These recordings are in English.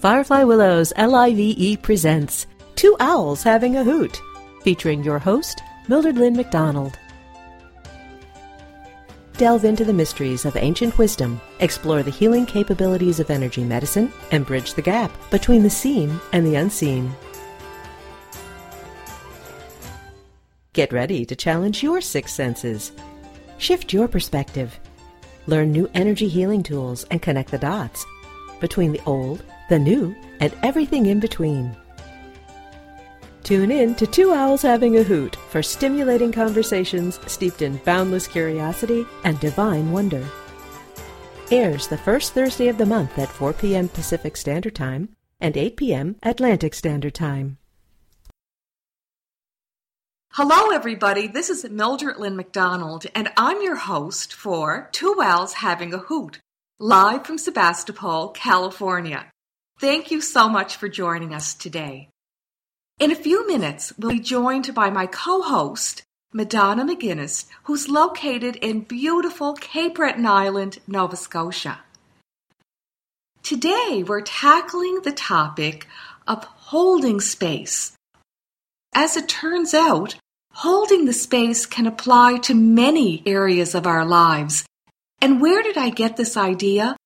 Firefly Willows LIVE presents Two Owls Having a Hoot, featuring your host, Mildred Lynn McDonald. Delve into the mysteries of ancient wisdom, explore the healing capabilities of energy medicine, and bridge the gap between the seen and the unseen. Get ready to challenge your six senses. Shift your perspective. Learn new energy healing tools and connect the dots between the old, the new, and everything in between. Tune in to Two Owls Having a Hoot for stimulating conversations steeped in boundless curiosity and divine wonder. Airs the first Thursday of the month at 4 p.m. Pacific Standard Time and 8 p.m. Atlantic Standard Time. Hello, everybody. This is Mildred Lynn McDonald, and I'm your host for Two Owls Having a Hoot, live from Sebastopol, California. Thank you so much for joining us today. In a few minutes, we'll be joined by my co host, Madonna MacInnis, who's located in beautiful Cape Breton Island, Nova Scotia. Today, we're tackling the topic of holding space as it turns out, holding the space can apply to many areas of our lives. And where did I get this idea?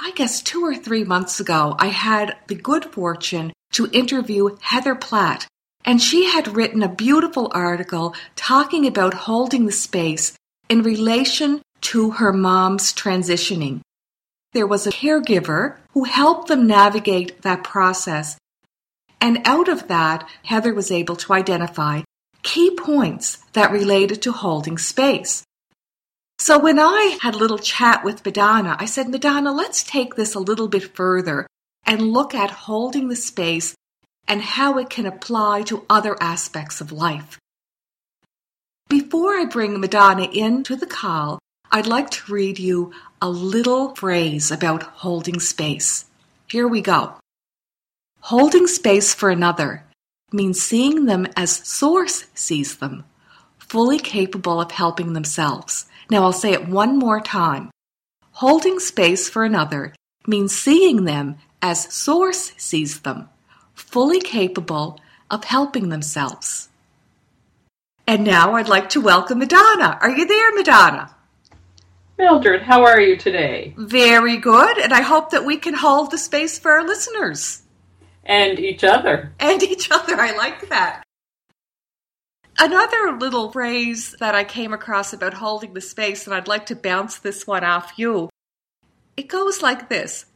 I guess two or three months ago, I had the good fortune to interview Heather Plett, and she had written a beautiful article talking about holding the space in relation to her mom's transitioning. There was a caregiver who helped them navigate that process and out of that, Heather was able to identify key points that related to holding space. So when I had a little chat with Madonna, I said, Madonna, let's take this a little bit further and look at holding the space and how it can apply to other aspects of life. Before I bring Madonna into the call, I'd like to read you a little phrase about holding space. Here we go. Holding space for another means seeing them as Source sees them, fully capable of helping themselves. Now I'll say it one more time. Holding space for another means seeing them as Source sees them, fully capable of helping themselves. And now I'd like to welcome Madonna. Are you there, Madonna? Mildred, how are you today? Very good, and I hope that we can hold the space for our listeners. And each other. And each other. I like that. Another little phrase that I came across about holding the space, and I'd like to bounce this one off you. It goes like this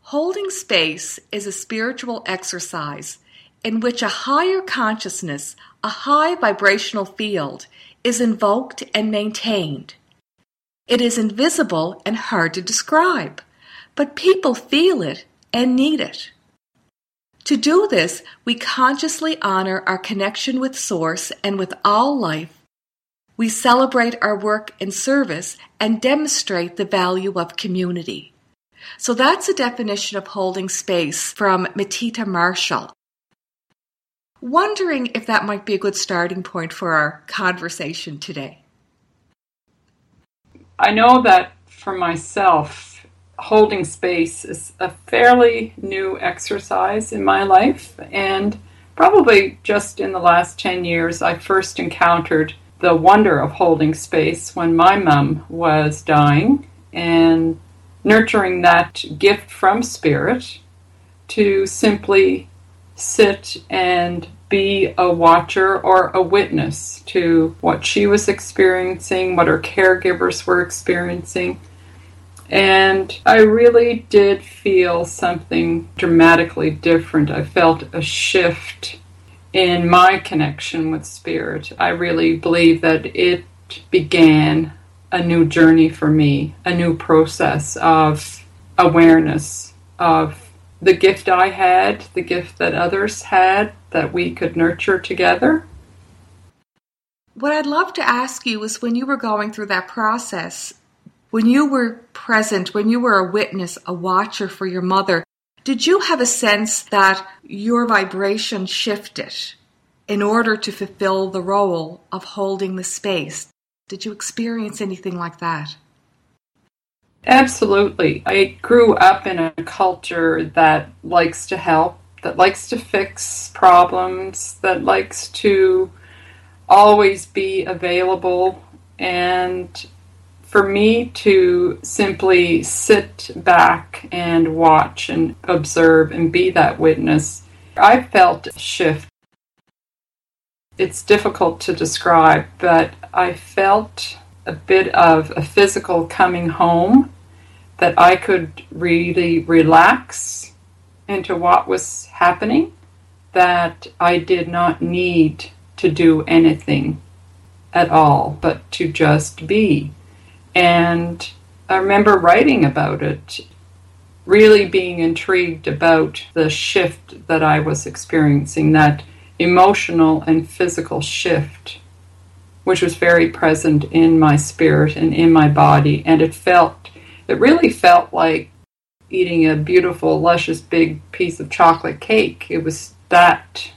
Holding space is a spiritual exercise in which a higher consciousness, a high vibrational field, is invoked and maintained. It is invisible and hard to describe, but people feel it and need it. To do this, we consciously honor our connection with Source and with all life. We celebrate our work and service and demonstrate the value of community. So that's a definition of holding space from Matita Marshall. Wondering if that might be a good starting point for our conversation today. I know that for myself, holding space is a fairly new exercise in my life, and probably just in the last 10 years, I first encountered the wonder of holding space when my mum was dying and nurturing that gift from spirit to simply sit and be a watcher or a witness to what she was experiencing, what her caregivers were experiencing, and I really did feel something dramatically different. I felt a shift in my connection with Spirit. I really believe that it began a new journey for me, a new process of awareness of the gift I had, the gift that others had, that we could nurture together. What I'd love to ask you is when you were going through that process, when you were present, when you were a witness, a watcher for your mother, did you have a sense that your vibration shifted in order to fulfill the role of holding the space? Did you experience anything like that? Absolutely. I grew up in a culture that likes to help, that likes to fix problems, that likes to always be available. And for me to simply sit back and watch and observe and be that witness, I felt shift. It's difficult to describe, but I felt a bit of a physical coming home that I could really relax into what was happening, that I did not need to do anything at all, but to just be. And I remember writing about it, really being intrigued about the shift that I was experiencing, that emotional and physical shift, which was very present in my spirit and in my body. And it felt, it really felt like eating a beautiful, luscious, big piece of chocolate cake. It was that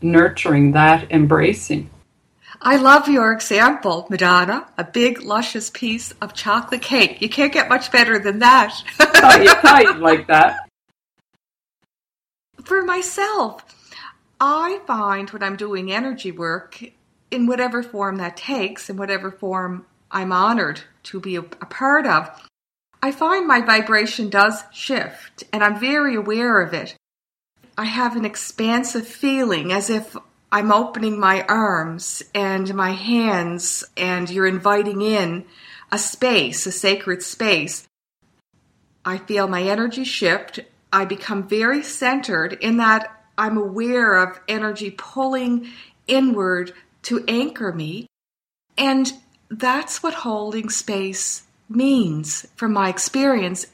nurturing, that embracing. I love your example, Madonna. A big, luscious piece of chocolate cake. You can't get much better than that. oh, you like that. For myself, I find when I'm doing energy work, in whatever form that takes, in whatever form I'm honored to be a, a part of, I find my vibration does shift, and I'm very aware of it. I have an expansive feeling as if I'm opening my arms and my hands, and you're inviting in a space, a sacred space. I feel my energy shift. I become very centered in that I'm aware of energy pulling inward to anchor me. And that's what holding space means from my experience.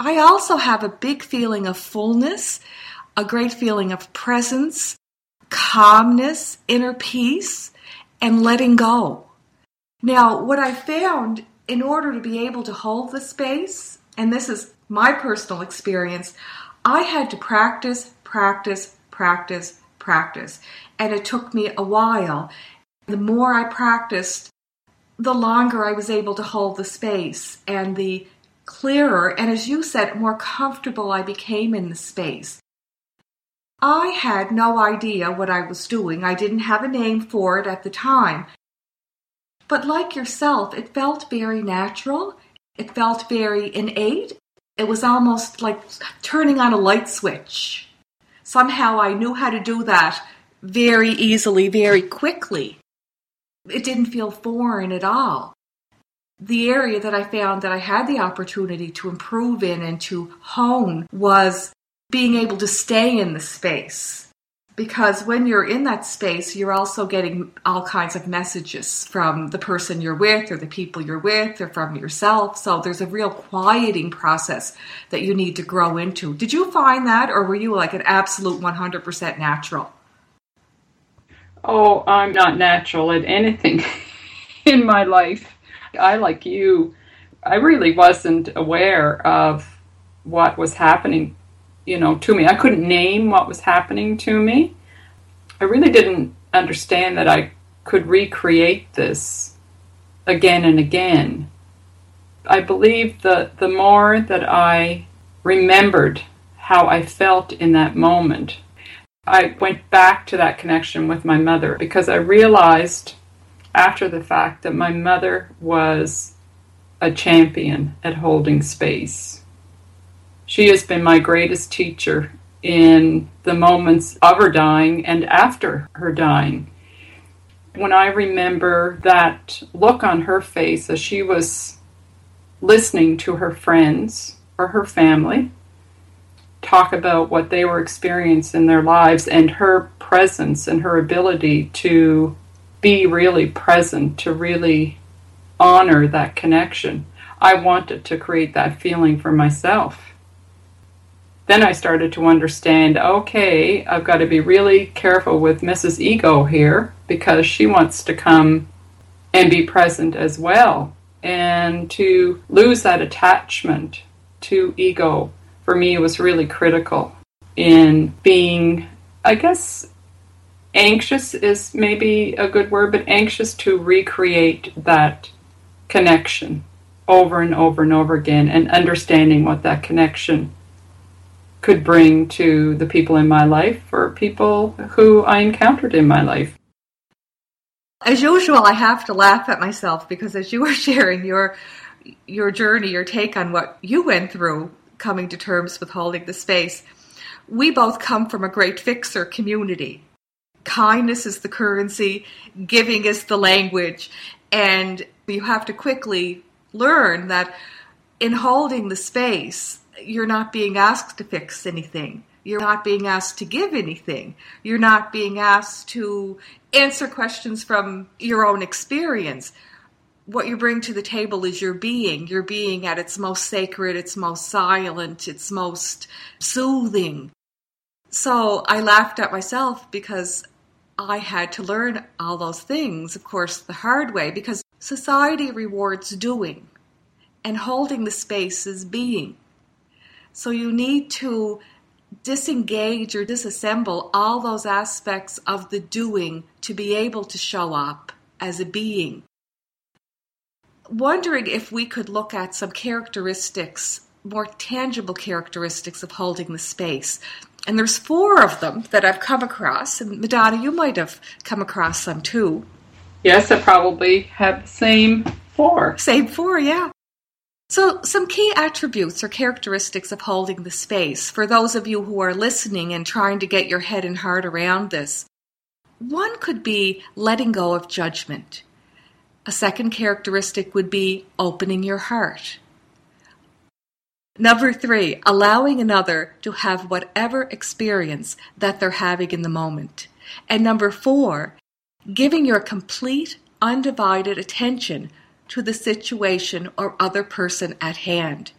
I also have a big feeling of fullness, a great feeling of presence, calmness, inner peace, and letting go. Now, what I found in order to be able to hold the space, and this is my personal experience, I had to practice, practice, practice, practice. And it took me a while. The more I practiced, the longer I was able to hold the space and the clearer, and as you said, more comfortable I became in the space. I had no idea what I was doing. I didn't have a name for it at the time. But like yourself, it felt very natural. It felt very innate. It was almost like turning on a light switch. Somehow I knew how to do that very easily, very quickly. It didn't feel foreign at all. The area that I found that I had the opportunity to improve in and to hone was being able to stay in the space. Because when you're in that space, you're also getting all kinds of messages from the person you're with, or the people you're with, or from yourself. So there's a real quieting process that you need to grow into. Did you find that, or were you like an absolute 100% natural? Oh, I'm not natural at anything in my life. I, like you, I really wasn't aware of what was happening you know, to me. I couldn't name what was happening to me. I really didn't understand that I could recreate this again and again. I believe that the more that I remembered how I felt in that moment, I went back to that connection with my mother because I realized after the fact that my mother was a champion at holding space she has been my greatest teacher in the moments of her dying and after her dying. When I remember that look on her face as she was listening to her friends or her family talk about what they were experiencing in their lives and her presence and her ability to be really present, to really honor that connection. I wanted to create that feeling for myself then I started to understand okay, I've got to be really careful with Mrs. Ego here because she wants to come and be present as well. And to lose that attachment to ego for me was really critical in being, I guess, anxious is maybe a good word, but anxious to recreate that connection over and over and over again and understanding what that connection could bring to the people in my life or people who I encountered in my life. As usual, I have to laugh at myself because as you were sharing your your journey, your take on what you went through coming to terms with holding the space, we both come from a great fixer community. Kindness is the currency, giving is the language, and you have to quickly learn that in holding the space, you're not being asked to fix anything. You're not being asked to give anything. You're not being asked to answer questions from your own experience. What you bring to the table is your being, your being at its most sacred, its most silent, its most soothing. So I laughed at myself because I had to learn all those things, of course, the hard way, because society rewards doing and holding the space is being. So you need to disengage or disassemble all those aspects of the doing to be able to show up as a being. Wondering if we could look at some characteristics, more tangible characteristics of holding the space. And there's four of them that I've come across, and Madonna, you might have come across some too. Yes, I probably have the same four. Same four, yeah. So, some key attributes or characteristics of holding the space for those of you who are listening and trying to get your head and heart around this. One could be letting go of judgment. A second characteristic would be opening your heart. Number three, allowing another to have whatever experience that they're having in the moment. And number four, giving your complete, undivided attention to the situation or other person at hand.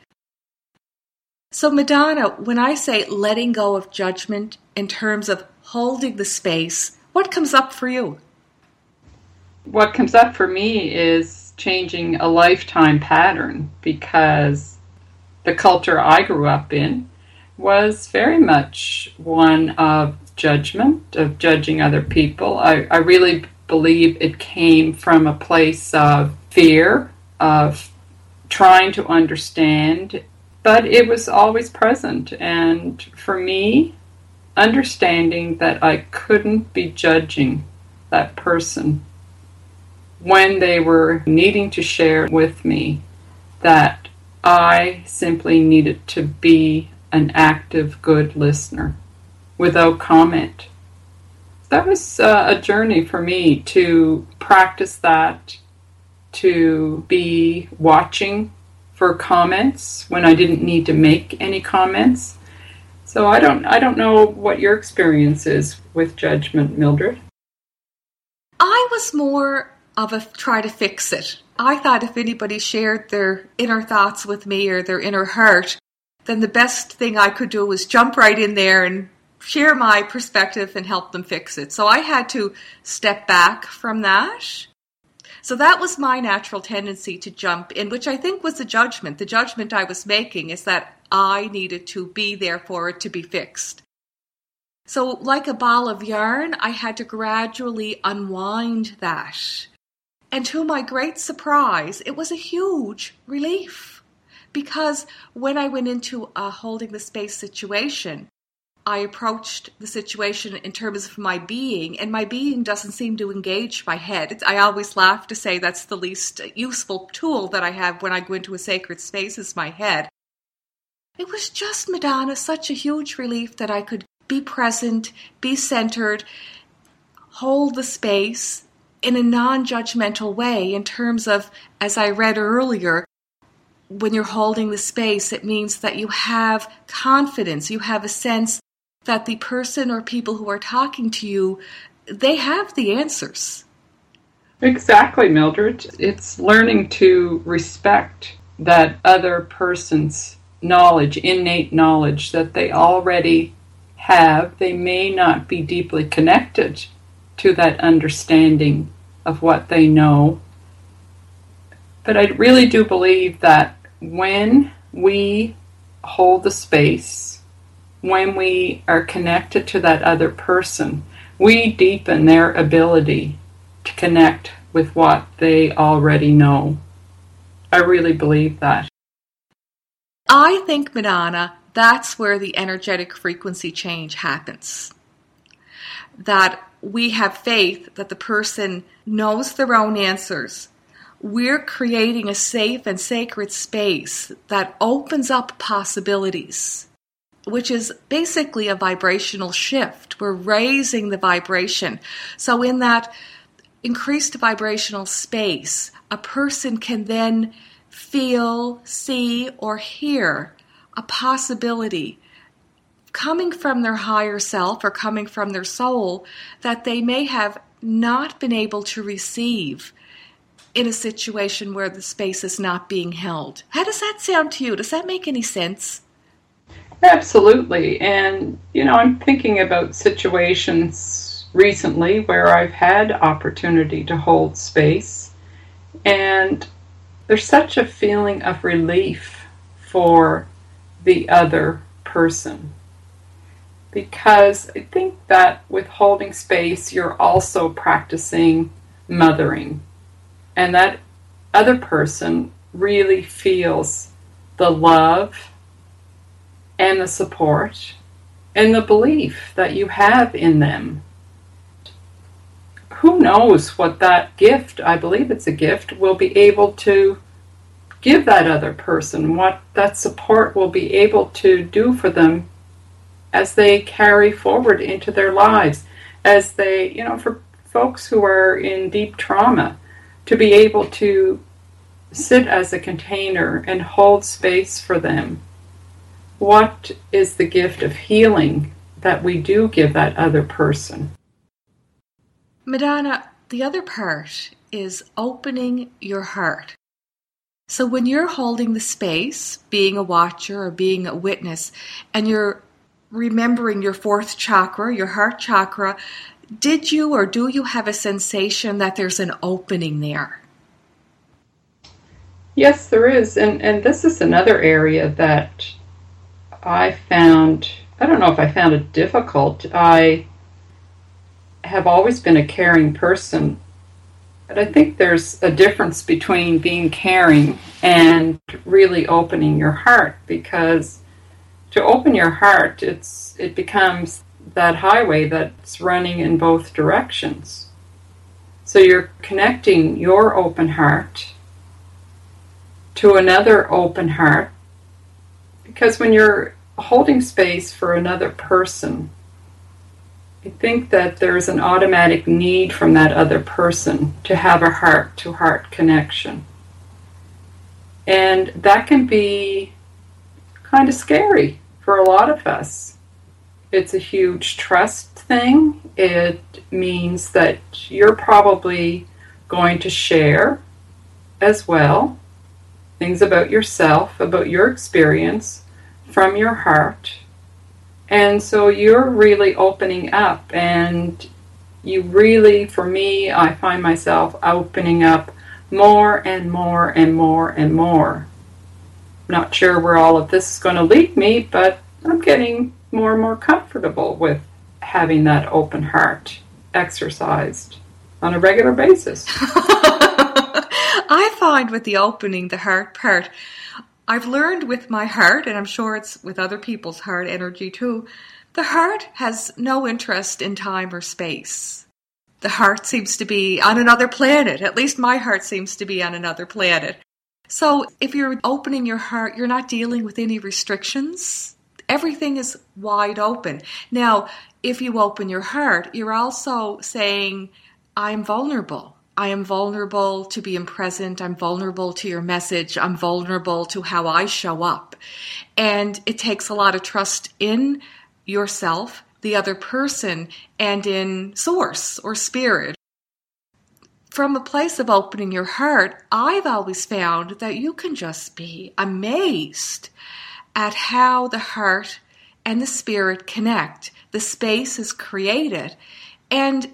So, Madonna, when I say letting go of judgment in terms of holding the space, what comes up for you? What comes up for me is changing a lifetime pattern because the culture I grew up in was very much one of judgment, of judging other people. I, I really believe it came from a place of fear, of trying to understand, but it was always present. And for me, understanding that I couldn't be judging that person when they were needing to share with me that I simply needed to be an active, good listener without comment. That was uh, a journey for me to practice that, to be watching for comments when I didn't need to make any comments. So I don't I don't know what your experience is with judgment, Mildred. I was more of a try to fix it. I thought if anybody shared their inner thoughts with me or their inner hurt, then the best thing I could do was jump right in there and share my perspective and help them fix it. So I had to step back from that. So that was my natural tendency to jump in, which I think was the judgment. The judgment I was making is that I needed to be there for it to be fixed. So, like a ball of yarn, I had to gradually unwind that. And to my great surprise, it was a huge relief. Because when I went into a holding the space situation, I approached the situation in terms of my being, and my being doesn't seem to engage my head. I always laugh to say that's the least useful tool that I have when I go into a sacred space is my head. It was just, Madonna, such a huge relief that I could be present, be centered, hold the space in a non judgmental way in terms of, as I read earlier, when you're holding the space, it means that you have confidence, you have a sense that the person or people who are talking to you they have the answers. Exactly, Mildred. It's learning to respect that other person's knowledge, innate knowledge that they already have. They may not be deeply connected to that understanding of what they know. But I really do believe that when we hold the space when we are connected to that other person, we deepen their ability to connect with what they already know. I really believe that. I think, Madonna, that's where the energetic frequency change happens. That we have faith that the person knows their own answers. We're creating a safe and sacred space that opens up possibilities, which is basically a vibrational shift. We're raising the vibration. So, in that increased vibrational space, a person can then feel, see, or hear a possibility coming from their higher self or coming from their soul that they may have not been able to receive in a situation where the space is not being held. How does that sound to you? Does that make any sense? Absolutely. And, you know, I'm thinking about situations recently where I've had opportunity to hold space and there's such a feeling of relief for the other person. Because I think that with holding space, you're also practicing mothering. And that other person really feels the love and the support and the belief that you have in them who knows what that gift, I believe it's a gift, will be able to give that other person, what that support will be able to do for them as they carry forward into their lives, as they, you know, for folks who are in deep trauma, to be able to sit as a container and hold space for them. What is the gift of healing that we do give that other person? Madonna, the other part is opening your heart. So when you're holding the space, being a watcher or being a witness, and you're remembering your fourth chakra, your heart chakra, did you or do you have a sensation that there's an opening there? Yes, there is. And, and this is another area that I found, I don't know if I found it difficult. I have always been a caring person, but I think there's a difference between being caring and really opening your heart because to open your heart it's it becomes that highway that's running in both directions. So you're connecting your open heart to another open heart because when you're holding space for another person I think that there's an automatic need from that other person to have a heart to heart connection. And that can be kind of scary for a lot of us. It's a huge trust thing. It means that you're probably going to share as well things about yourself, about your experience from your heart and so you're really opening up, and you really, for me, I find myself opening up more and more and more and more. Not sure where all of this is going to lead me, but I'm getting more and more comfortable with having that open heart exercised on a regular basis. Find with the opening the heart part, I've learned with my heart, and I'm sure it's with other people's heart energy too, the heart has no interest in time or space. The heart seems to be on another planet. At least my heart seems to be on another planet. So if you're opening your heart, you're not dealing with any restrictions. Everything is wide open. Now, if you open your heart, you're also saying, I'm vulnerable. I am vulnerable to being present. I'm vulnerable to your message. I'm vulnerable to how I show up. And it takes a lot of trust in yourself, the other person, and in source or spirit. From a place of opening your heart, I've always found that you can just be amazed at how the heart and the spirit connect. The space is created, and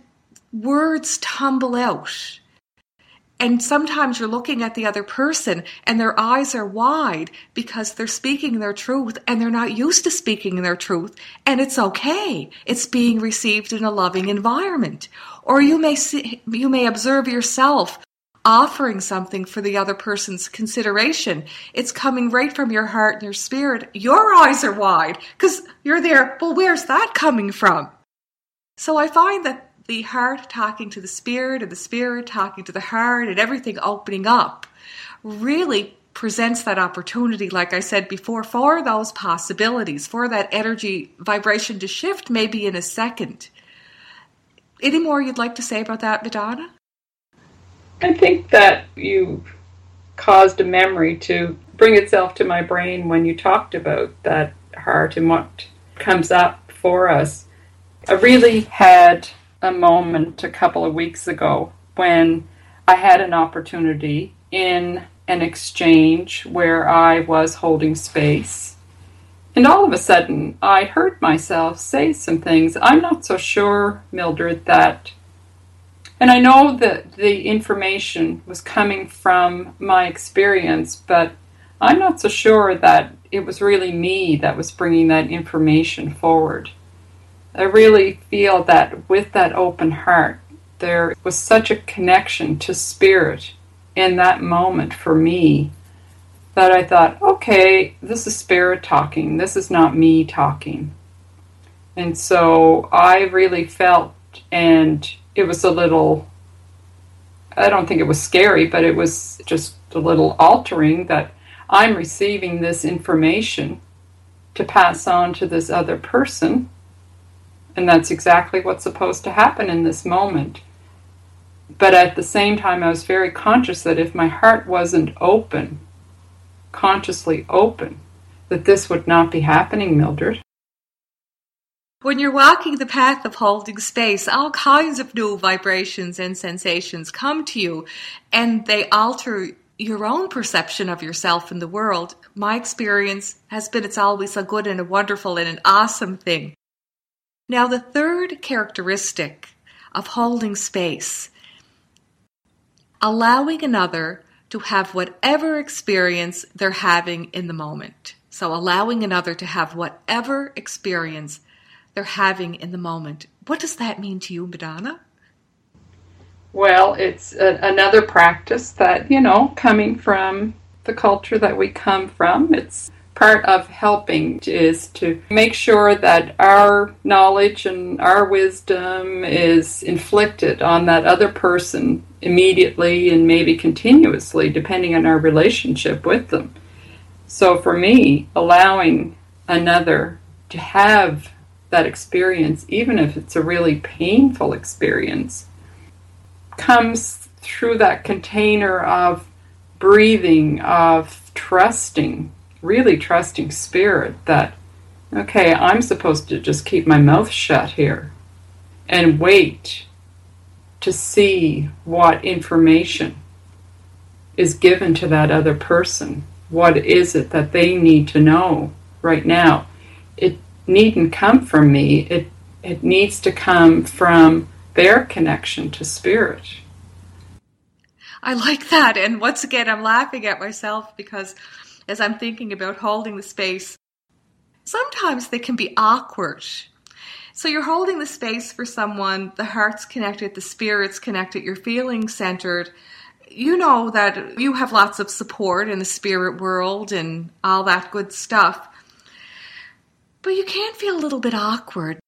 words tumble out. And sometimes you're looking at the other person and their eyes are wide because they're speaking their truth and they're not used to speaking their truth. And it's okay. It's being received in a loving environment. Or you may see, you may observe yourself offering something for the other person's consideration. It's coming right from your heart and your spirit. Your eyes are wide because you're there. Well, where's that coming from? So I find that the heart talking to the spirit and the spirit talking to the heart and everything opening up really presents that opportunity, like I said before, for those possibilities, for that energy vibration to shift maybe in a second. Any more you'd like to say about that, Madonna? I think that you caused a memory to bring itself to my brain when you talked about that heart and what comes up for us. I really had a moment a couple of weeks ago when I had an opportunity in an exchange where I was holding space. And all of a sudden, I heard myself say some things. I'm not so sure, Mildred, that. And I know that the information was coming from my experience, but I'm not so sure that it was really me that was bringing that information forward. I really feel that with that open heart, there was such a connection to spirit in that moment for me that I thought, okay, this is spirit talking. This is not me talking. And so I really felt, and it was a little, I don't think it was scary, but it was just a little altering that I'm receiving this information to pass on to this other person. And that's exactly what's supposed to happen in this moment but at the same time, I was very conscious that if my heart wasn't open, consciously open, that this would not be happening, Mildred. When you're walking the path of holding space, all kinds of new vibrations and sensations come to you, and they alter your own perception of yourself and the world. My experience has been it's always a good and a wonderful and an awesome thing. Now, the third characteristic of holding space allowing another to have whatever experience they're having in the moment. So, allowing another to have whatever experience they're having in the moment. What does that mean to you, Madonna? Well, it's a, another practice that, you know, coming from the culture that we come from, it's part of helping is to make sure that our knowledge and our wisdom is inflicted on that other person immediately and maybe continuously, depending on our relationship with them. So for me, allowing another to have that experience, even if it's a really painful experience, comes through that container of breathing, of trusting really trusting spirit that, okay, I'm supposed to just keep my mouth shut here and wait to see what information is given to that other person. What is it that they need to know right now? It needn't come from me. It it needs to come from their connection to spirit. I like that. And once again, I'm laughing at myself because as I'm thinking about holding the space, sometimes they can be awkward. So you're holding the space for someone, the heart's connected, the spirit's connected, you're feeling centered. You know that you have lots of support in the spirit world and all that good stuff. But you can feel a little bit awkward.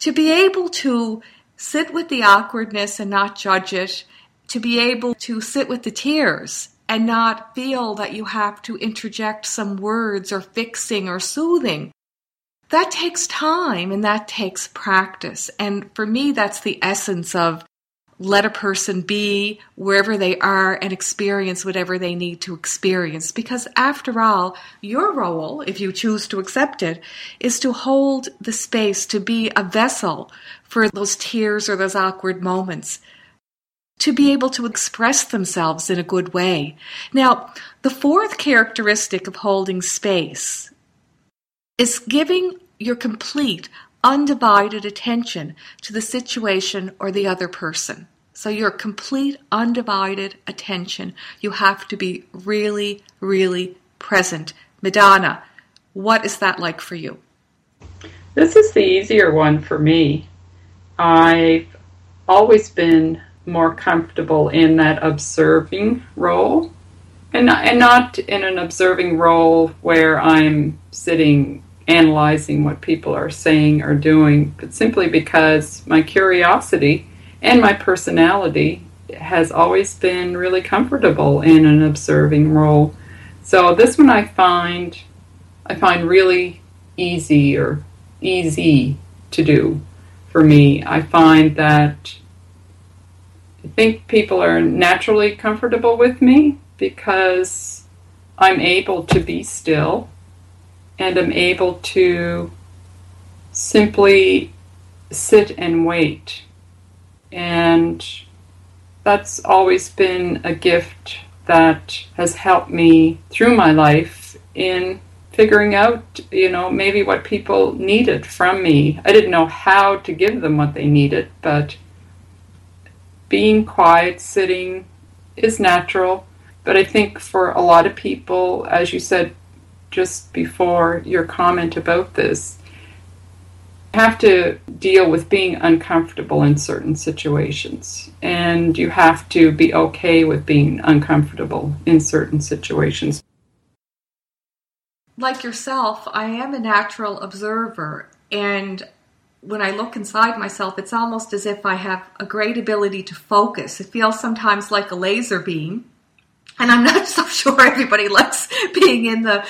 To be able to sit with the awkwardness and not judge it, to be able to sit with the tears and not feel that you have to interject some words or fixing or soothing. That takes time and that takes practice. And for me, that's the essence of let a person be wherever they are and experience whatever they need to experience. Because after all, your role, if you choose to accept it, is to hold the space, to be a vessel for those tears or those awkward moments to be able to express themselves in a good way. Now, the fourth characteristic of holding space is giving your complete, undivided attention to the situation or the other person. So, your complete, undivided attention. You have to be really, really present. Madonna, what is that like for you? This is the easier one for me. I've always been more comfortable in that observing role. And, and not in an observing role where I'm sitting analyzing what people are saying or doing, but simply because my curiosity and my personality has always been really comfortable in an observing role. So this one I find I find really easy or easy to do for me. I find that I think people are naturally comfortable with me because I'm able to be still and I'm able to simply sit and wait. And that's always been a gift that has helped me through my life in figuring out, you know, maybe what people needed from me. I didn't know how to give them what they needed, but being quiet, sitting is natural. But I think for a lot of people, as you said just before your comment about this, have to deal with being uncomfortable in certain situations. And you have to be okay with being uncomfortable in certain situations. Like yourself, I am a natural observer. And when I look inside myself, it's almost as if I have a great ability to focus. It feels sometimes like a laser beam. And I'm not so sure everybody likes being in the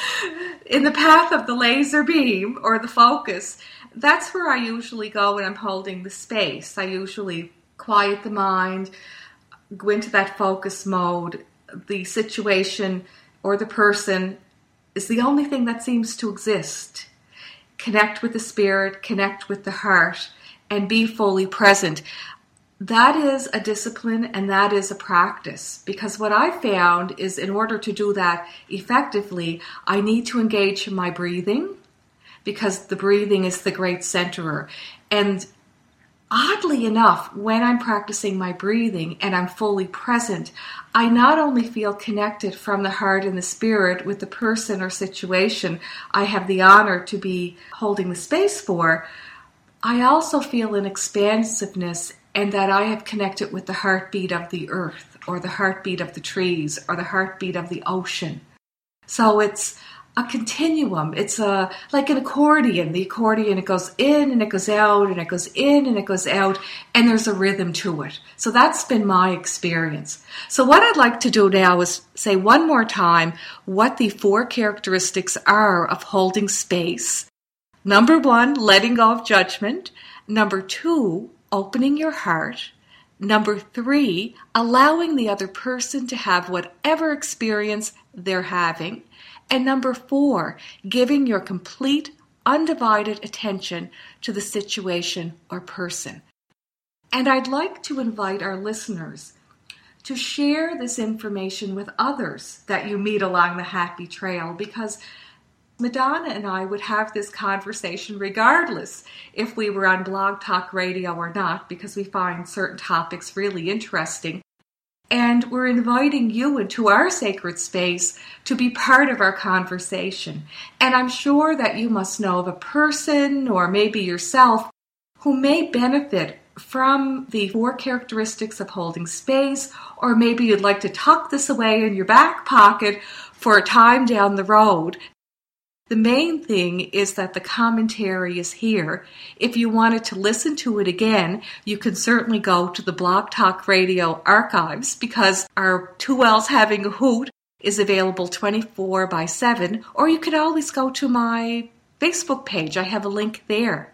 in the path of the laser beam or the focus that's where I usually go when I'm holding the space. I usually quiet the mind, go into that focus mode. The situation or the person is the only thing that seems to exist. Connect with the spirit, connect with the heart, and be fully present. That is a discipline and that is a practice because what I found is in order to do that effectively, I need to engage my breathing because the breathing is the great centerer. And oddly enough, when I'm practicing my breathing and I'm fully present, I not only feel connected from the heart and the spirit with the person or situation I have the honor to be holding the space for, I also feel an expansiveness and that I have connected with the heartbeat of the earth or the heartbeat of the trees or the heartbeat of the ocean. So it's a continuum. It's a like an accordion. The accordion it goes in and it goes out and it goes in and it goes out and there's a rhythm to it. So that's been my experience. So what I'd like to do now is say one more time what the four characteristics are of holding space. Number 1, letting go of judgment. Number 2, opening your heart. Number 3, allowing the other person to have whatever experience they're having. And number four, giving your complete, undivided attention to the situation or person. And I'd like to invite our listeners to share this information with others that you meet along the happy trail because Madonna and I would have this conversation regardless if we were on Blog Talk Radio or not because we find certain topics really interesting and we're inviting you into our sacred space to be part of our conversation. And I'm sure that you must know of a person or maybe yourself who may benefit from the four characteristics of holding space, or maybe you'd like to tuck this away in your back pocket for a time down the road the main thing is that the commentary is here. If you wanted to listen to it again, you can certainly go to the Blog Talk Radio archives because our Two Owls Having a Hoot is available 24 by 7, or you can always go to my Facebook page. I have a link there.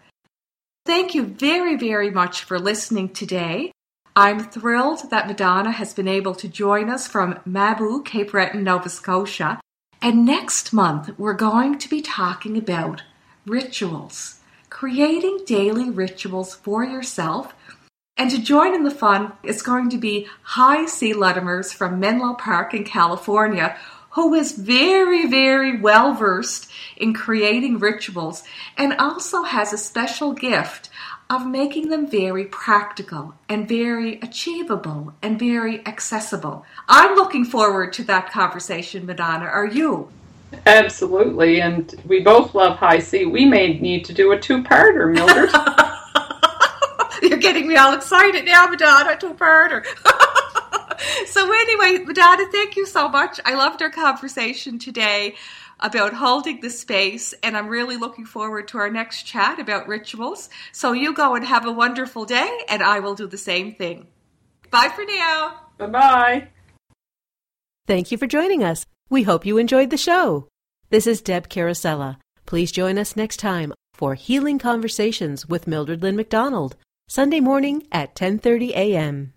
Thank you very, very much for listening today. I'm thrilled that Madonna has been able to join us from Mabou, Cape Breton, Nova Scotia. And next month, we're going to be talking about rituals, creating daily rituals for yourself. And to join in the fun is going to be High C. Ludimers from Menlo Park in California, who is very, very well versed in creating rituals and also has a special gift of making them very practical and very achievable and very accessible. I'm looking forward to that conversation, Madonna. Are you? Absolutely, and we both love High C. We may need to do a two-parter, Mildred. You're getting me all excited now, Madonna, to further. so anyway, Madonna, thank you so much. I loved our conversation today about holding the space, and I'm really looking forward to our next chat about rituals. So you go and have a wonderful day, and I will do the same thing. Bye for now. Bye bye. Thank you for joining us. We hope you enjoyed the show. This is Deb Carosella. Please join us next time for Healing Conversations with Mildred Lynn McDonald, Sunday morning at 10:30 a.m.